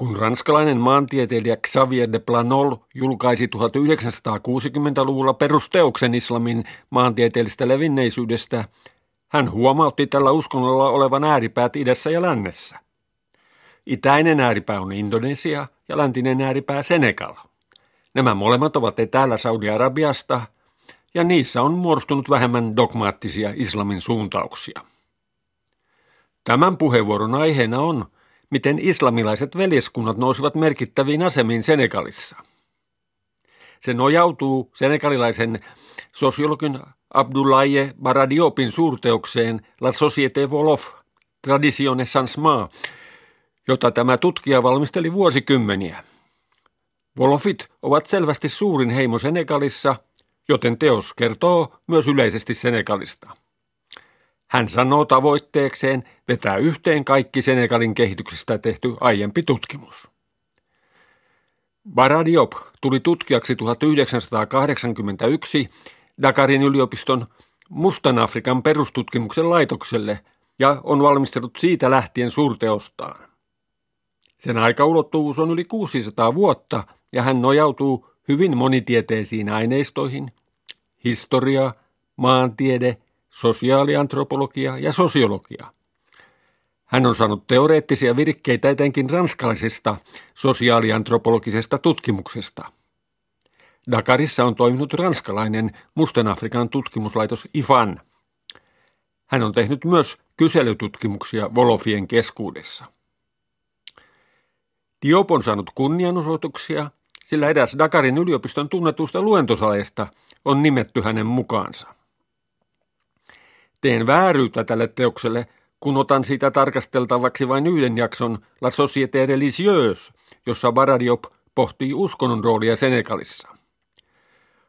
Kun ranskalainen maantieteilijä Xavier de Planol julkaisi 1960-luvulla perusteoksen islamin maantieteellistä levinneisyydestä, hän huomautti tällä uskonnolla olevan ääripäät idässä ja lännessä. Itäinen ääripää on Indonesia ja läntinen ääripää Senegal. Nämä molemmat ovat etäällä Saudi-Arabiasta ja niissä on muodostunut vähemmän dogmaattisia islamin suuntauksia. Tämän puheenvuoron aiheena on, miten islamilaiset veljeskunnat nousivat merkittäviin asemiin Senegalissa. Se nojautuu senegalilaisen sosiologin Abdoulaye Baradiopin suurteokseen La Société Wolof, Tradition et Changement, jota tämä tutkija valmisteli vuosikymmeniä. Wolofit ovat selvästi suurin heimo Senegalissa, joten teos kertoo myös yleisesti Senegalista. Hän sanoo tavoitteekseen vetää yhteen kaikki Senegalin kehityksestä tehty aiempi tutkimus. Baradiop tuli tutkijaksi 1981 Dakarin yliopiston Mustan Afrikan perustutkimuksen laitokselle ja on valmistellut siitä lähtien suurteostaan. Sen aikaulottuvuus on yli 600 vuotta ja hän nojautuu hyvin monitieteisiin aineistoihin, historia, maantiede, sosiaaliantropologia ja sosiologia. Hän on saanut teoreettisia virkkeitä etenkin ranskalaisesta sosiaaliantropologisesta tutkimuksesta. Dakarissa on toiminut ranskalainen Mustan Afrikan tutkimuslaitos IFAN. Hän on tehnyt myös kyselytutkimuksia Wolofien keskuudessa. Diop on saanut kunnianosoituksia, sillä eräs Dakarin yliopiston tunnetusta luentosaleista on nimetty hänen mukaansa. Teen vääryyttä tälle teokselle, kun otan siitä tarkasteltavaksi vain yhden jakson La Société Religieuse, jossa Baradiop pohtii uskonnon roolia Senegalissa.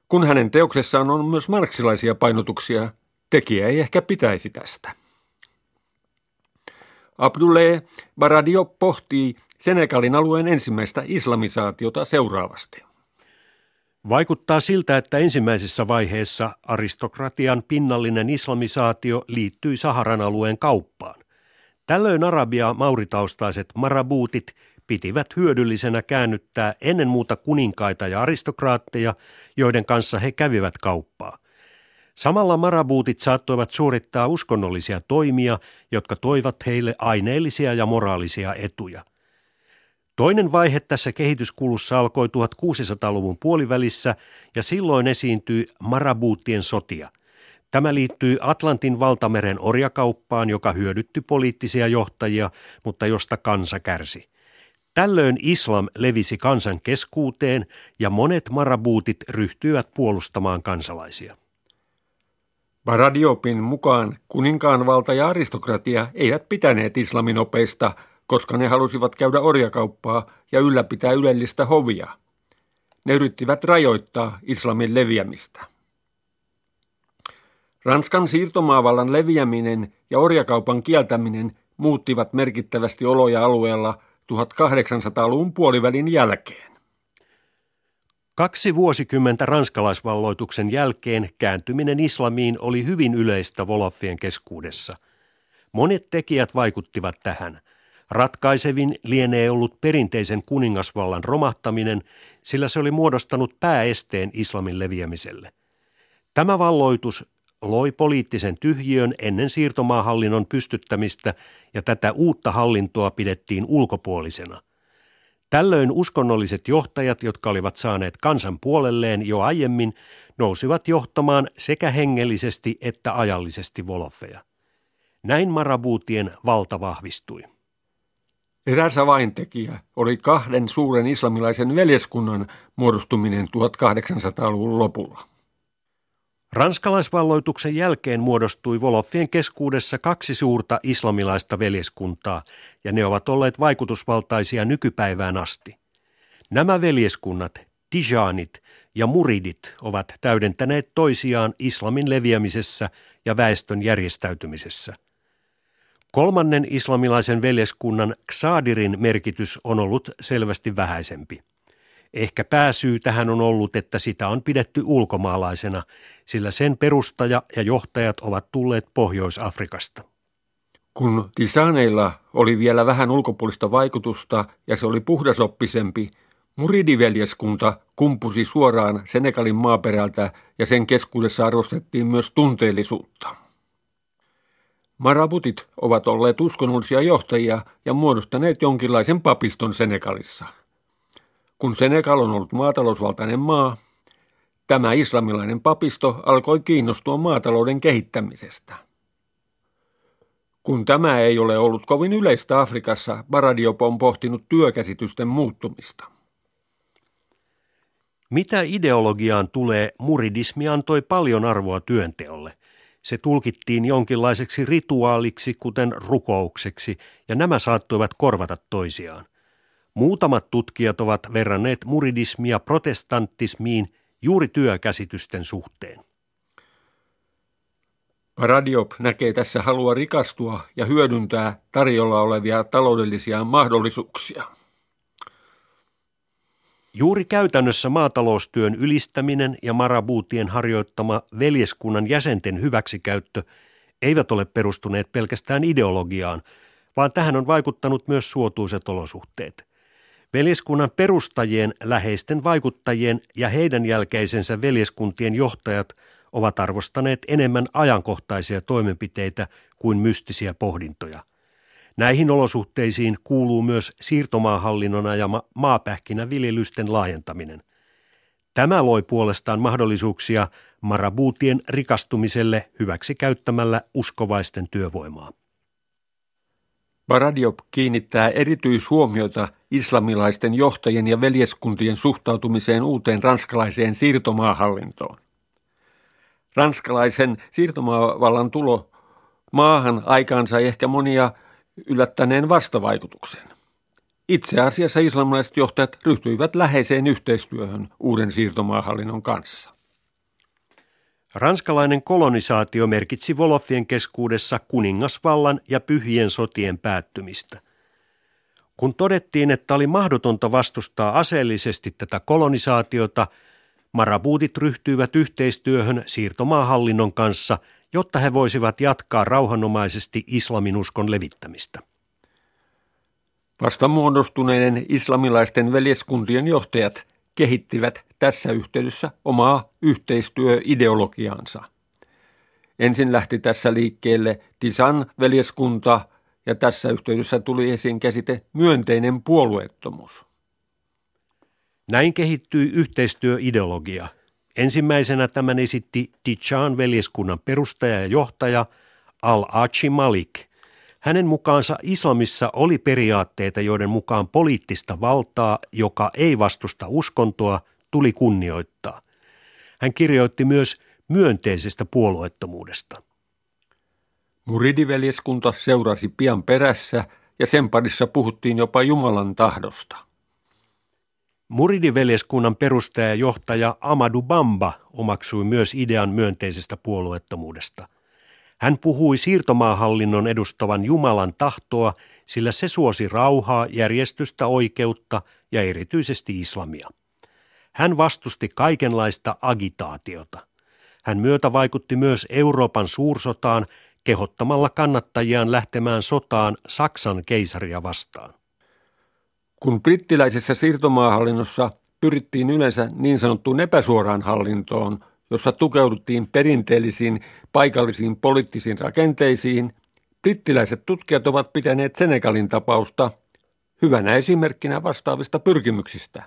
Kun hänen teoksessaan on myös marksilaisia painotuksia, tekijä ei ehkä pitäisi tästä. Abdullah Baradiop pohtii Senegalin alueen ensimmäistä islamisaatiota seuraavasti. Vaikuttaa siltä, että ensimmäisessä vaiheessa aristokratian pinnallinen islamisaatio liittyi Saharan alueen kauppaan. Tällöin arabia mauritaustaiset marabuutit pitivät hyödyllisenä käännyttää ennen muuta kuninkaita ja aristokraatteja, joiden kanssa he kävivät kauppaa. Samalla marabuutit saattoivat suorittaa uskonnollisia toimia, jotka toivat heille aineellisia ja moraalisia etuja. Toinen vaihe tässä kehityskulussa alkoi 1600-luvun puolivälissä ja silloin esiintyi marabuuttien sotia. Tämä liittyy Atlantin valtameren orjakauppaan, joka hyödytti poliittisia johtajia, mutta josta kansa kärsi. Tällöin islam levisi kansan keskuuteen ja monet marabuutit ryhtyivät puolustamaan kansalaisia. Baradiopin mukaan kuninkaan valta ja aristokratia eivät pitäneet islamin opeista – koska ne halusivat käydä orjakauppaa ja ylläpitää ylellistä hovia. Ne yrittivät rajoittaa islamin leviämistä. Ranskan siirtomaavallan leviäminen ja orjakaupan kieltäminen muuttivat merkittävästi oloja alueella 1800-luvun puolivälin jälkeen. Kaksi vuosikymmentä ranskalaisvalloituksen jälkeen kääntyminen islamiin oli hyvin yleistä Wolofien keskuudessa. Monet tekijät vaikuttivat tähän – Ratkaisevin lienee ollut perinteisen kuningasvallan romahtaminen, sillä se oli muodostanut pääesteen islamin leviämiselle. Tämä valloitus loi poliittisen tyhjiön ennen siirtomaahallinnon pystyttämistä ja tätä uutta hallintoa pidettiin ulkopuolisena. Tällöin uskonnolliset johtajat, jotka olivat saaneet kansan puolelleen jo aiemmin, nousivat johtamaan sekä hengellisesti että ajallisesti volofeja. Näin marabuutien valta vahvistui. Eräs avaintekijä oli kahden suuren islamilaisen veljeskunnan muodostuminen 1800-luvun lopulla. Ranskalaisvalloituksen jälkeen muodostui Woloffien keskuudessa kaksi suurta islamilaista veljeskuntaa, ja ne ovat olleet vaikutusvaltaisia nykypäivään asti. Nämä veljeskunnat, Tijanit ja Muridit, ovat täydentäneet toisiaan islamin leviämisessä ja väestön järjestäytymisessä – Kolmannen islamilaisen veljeskunnan Xadirin merkitys on ollut selvästi vähäisempi. Ehkä pääsyy tähän on ollut, että sitä on pidetty ulkomaalaisena, sillä sen perustaja ja johtajat ovat tulleet Pohjois-Afrikasta. Kun Tisaneilla oli vielä vähän ulkopuolista vaikutusta ja se oli puhdasoppisempi, Muridiveljeskunta kumpusi suoraan Senegalin maaperältä ja sen keskuudessa arvostettiin myös tunteellisuutta. Marabutit ovat olleet uskonnollisia johtajia ja muodostaneet jonkinlaisen papiston Senegalissa. Kun Senegal on ollut maatalousvaltainen maa, tämä islamilainen papisto alkoi kiinnostua maatalouden kehittämisestä. Kun tämä ei ole ollut kovin yleistä Afrikassa, Baradiop on pohtinut työkäsitysten muuttumista. Mitä ideologiaan tulee, muridismi antoi paljon arvoa työnteolle. Se tulkittiin jonkinlaiseksi rituaaliksi, kuten rukoukseksi, ja nämä saattoivat korvata toisiaan. Muutamat tutkijat ovat verranneet muridismia protestanttismiin juuri työkäsitysten suhteen. Paradiop näkee tässä halua rikastua ja hyödyntää tarjolla olevia taloudellisia mahdollisuuksia. Juuri käytännössä maataloustyön ylistäminen ja marabuutien harjoittama veljeskunnan jäsenten hyväksikäyttö eivät ole perustuneet pelkästään ideologiaan, vaan tähän on vaikuttanut myös suotuiset olosuhteet. Veljeskunnan perustajien, läheisten vaikuttajien ja heidän jälkeisensä veljeskuntien johtajat ovat arvostaneet enemmän ajankohtaisia toimenpiteitä kuin mystisiä pohdintoja – Näihin olosuhteisiin kuuluu myös siirtomaahallinnon ajama maapähkinäviljelysten laajentaminen. Tämä loi puolestaan mahdollisuuksia marabuutien rikastumiselle hyväksi käyttämällä uskovaisten työvoimaa. Baradiop kiinnittää erityishuomiota islamilaisten johtajien ja veljeskuntien suhtautumiseen uuteen ranskalaiseen siirtomaahallintoon. Ranskalaisen siirtomaavallan tulo maahan aikaan sai ehkä monia yllättäneen vastavaikutuksen. Itse asiassa islamilaiset johtajat ryhtyivät läheiseen yhteistyöhön uuden siirtomaahallinnon kanssa. Ranskalainen kolonisaatio merkitsi Wolofien keskuudessa kuningasvallan ja pyhien sotien päättymistä. Kun todettiin, että oli mahdotonta vastustaa aseellisesti tätä kolonisaatiota, marabuutit ryhtyivät yhteistyöhön siirtomaahallinnon kanssa jotta he voisivat jatkaa rauhanomaisesti islaminuskon levittämistä. Vasta muodostuneiden islamilaisten veljeskuntien johtajat kehittivät tässä yhteydessä omaa yhteistyöideologiaansa. Ensin lähti tässä liikkeelle Tisan veljeskunta ja tässä yhteydessä tuli esiin käsite myönteinen puolueettomuus. Näin kehittyi yhteistyöideologia – Ensimmäisenä tämän esitti Tichan veljeskunnan perustaja ja johtaja Al-Achi Malik. Hänen mukaansa islamissa oli periaatteita, joiden mukaan poliittista valtaa, joka ei vastusta uskontoa, tuli kunnioittaa. Hän kirjoitti myös myönteisestä puolueettomuudesta. Muridiveljeskunta seurasi pian perässä ja sen parissa puhuttiin jopa Jumalan tahdosta. Muridiveljeskunnan johtaja Amadu Bamba omaksui myös idean myönteisestä puolueettomuudesta. Hän puhui siirtomaahallinnon edustavan Jumalan tahtoa, sillä se suosi rauhaa, järjestystä, oikeutta ja erityisesti islamia. Hän vastusti kaikenlaista agitaatiota. Hän myötä vaikutti myös Euroopan suursotaan kehottamalla kannattajiaan lähtemään sotaan Saksan keisaria vastaan. Kun brittiläisessä siirtomaahallinnossa pyrittiin yleensä niin sanottuun epäsuoraan hallintoon, jossa tukeuduttiin perinteellisiin paikallisiin poliittisiin rakenteisiin, brittiläiset tutkijat ovat pitäneet Senegalin tapausta hyvänä esimerkkinä vastaavista pyrkimyksistä.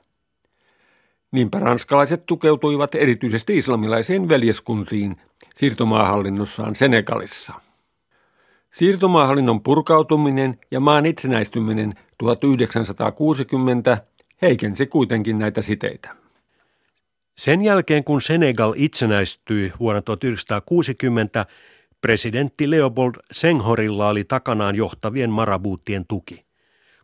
Niinpä ranskalaiset tukeutuivat erityisesti islamilaisiin veljeskuntiin siirtomaahallinnossaan Senegalissa. Siirtomaahallinnon purkautuminen ja maan itsenäistyminen 1960 heikensi kuitenkin näitä siteitä. Sen jälkeen kun Senegal itsenäistyi vuonna 1960, presidentti Leopold Senghorilla oli takanaan johtavien marabuuttien tuki.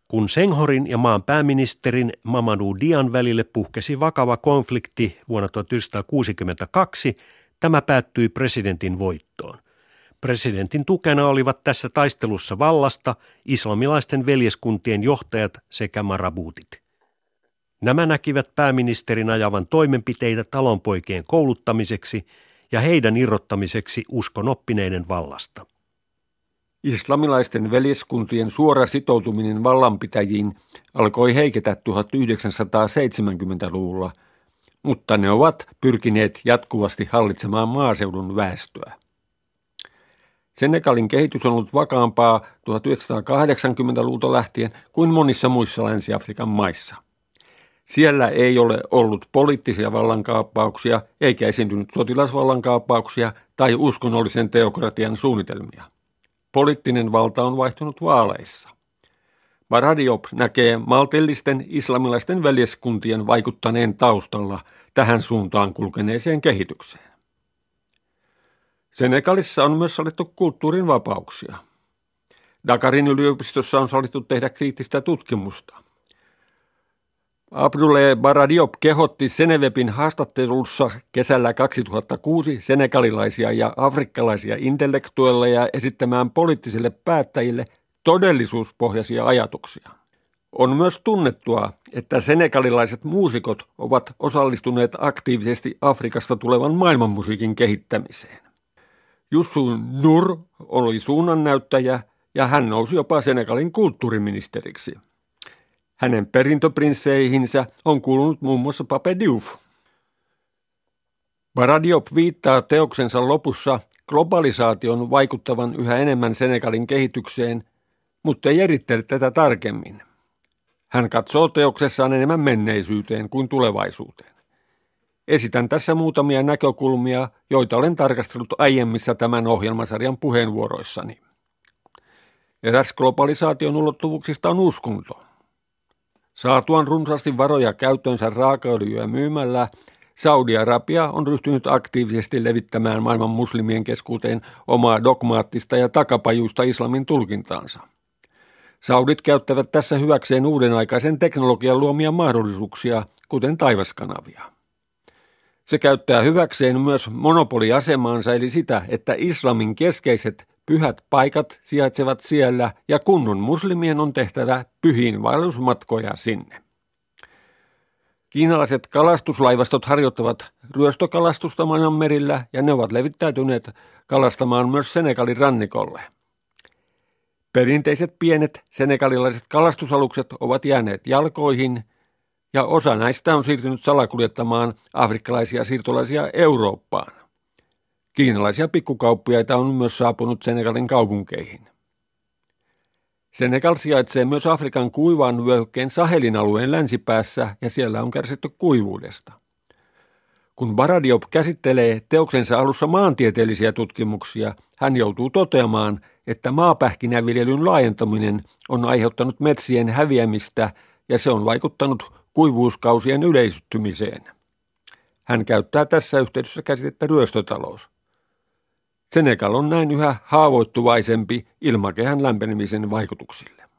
Kun Senghorin ja maan pääministerin Mamadou Dian välille puhkesi vakava konflikti vuonna 1962, tämä päättyi presidentin voittoon – Presidentin tukena olivat tässä taistelussa vallasta islamilaisten veljeskuntien johtajat sekä marabuutit. Nämä näkivät pääministerin ajavan toimenpiteitä talonpoikien kouluttamiseksi ja heidän irrottamiseksi uskon oppineiden vallasta. Islamilaisten veljeskuntien suora sitoutuminen vallanpitäjiin alkoi heiketä 1970-luvulla, mutta ne ovat pyrkineet jatkuvasti hallitsemaan maaseudun väestöä. Senegalin kehitys on ollut vakaampaa 1980-luvulta lähtien kuin monissa muissa Länsi-Afrikan maissa. Siellä ei ole ollut poliittisia vallankaappauksia eikä esiintynyt sotilasvallankaappauksia tai uskonnollisen teokratian suunnitelmia. Poliittinen valta on vaihtunut vaaleissa. Baradiop näkee maltillisten islamilaisten veljeskuntien vaikuttaneen taustalla tähän suuntaan kulkeneeseen kehitykseen. Senegalissa on myös sallittu kulttuurin vapauksia. Dakarin yliopistossa on sallittu tehdä kriittistä tutkimusta. Abdullah Baradiop kehotti Senevepin haastattelussa kesällä 2006 senegalilaisia ja afrikkalaisia intellektuelleja esittämään poliittisille päättäjille todellisuuspohjaisia ajatuksia. On myös tunnettua, että senegalilaiset muusikot ovat osallistuneet aktiivisesti Afrikasta tulevan maailmanmusiikin kehittämiseen. Jussu Nur oli suunnannäyttäjä ja hän nousi jopa Senegalin kulttuuriministeriksi. Hänen perintöprinsseihinsä on kuulunut muun muassa Pape Diouf. Baradiop viittaa teoksensa lopussa globalisaation vaikuttavan yhä enemmän Senegalin kehitykseen, mutta ei erittele tätä tarkemmin. Hän katsoo teoksessaan enemmän menneisyyteen kuin tulevaisuuteen. Esitän tässä muutamia näkökulmia, joita olen tarkastellut aiemmissa tämän ohjelmasarjan puheenvuoroissani. Eräs globalisaation ulottuvuuksista on uskonto. Saatuan runsaasti varoja käyttöönsä raakaöljyä myymällä, Saudi-Arabia on ryhtynyt aktiivisesti levittämään maailman muslimien keskuuteen omaa dogmaattista ja takapajuista islamin tulkintaansa. Saudit käyttävät tässä hyväkseen uudenaikaisen teknologian luomia mahdollisuuksia, kuten taivaskanavia. Se käyttää hyväkseen myös monopoliasemaansa eli sitä, että islamin keskeiset pyhät paikat sijaitsevat siellä ja kunnon muslimien on tehtävä pyhiin vaellusmatkoja sinne. Kiinalaiset kalastuslaivastot harjoittavat ryöstökalastusta merillä ja ne ovat levittäytyneet kalastamaan myös Senegalin rannikolle. Perinteiset pienet senegalilaiset kalastusalukset ovat jääneet jalkoihin ja osa näistä on siirtynyt salakuljettamaan afrikkalaisia siirtolaisia Eurooppaan. Kiinalaisia pikkukauppiaita on myös saapunut Senegalin kaupunkeihin. Senegal sijaitsee myös Afrikan kuivaan vyöhykkeen Sahelin alueen länsipäässä ja siellä on kärsitty kuivuudesta. Kun Baradiop käsittelee teoksensa alussa maantieteellisiä tutkimuksia, hän joutuu toteamaan, että maapähkinäviljelyn laajentaminen on aiheuttanut metsien häviämistä ja se on vaikuttanut kuivuuskausien yleistymiseen. Hän käyttää tässä yhteydessä käsitettä ryöstötalous. Senegal on näin yhä haavoittuvaisempi ilmakehän lämpenemisen vaikutuksille.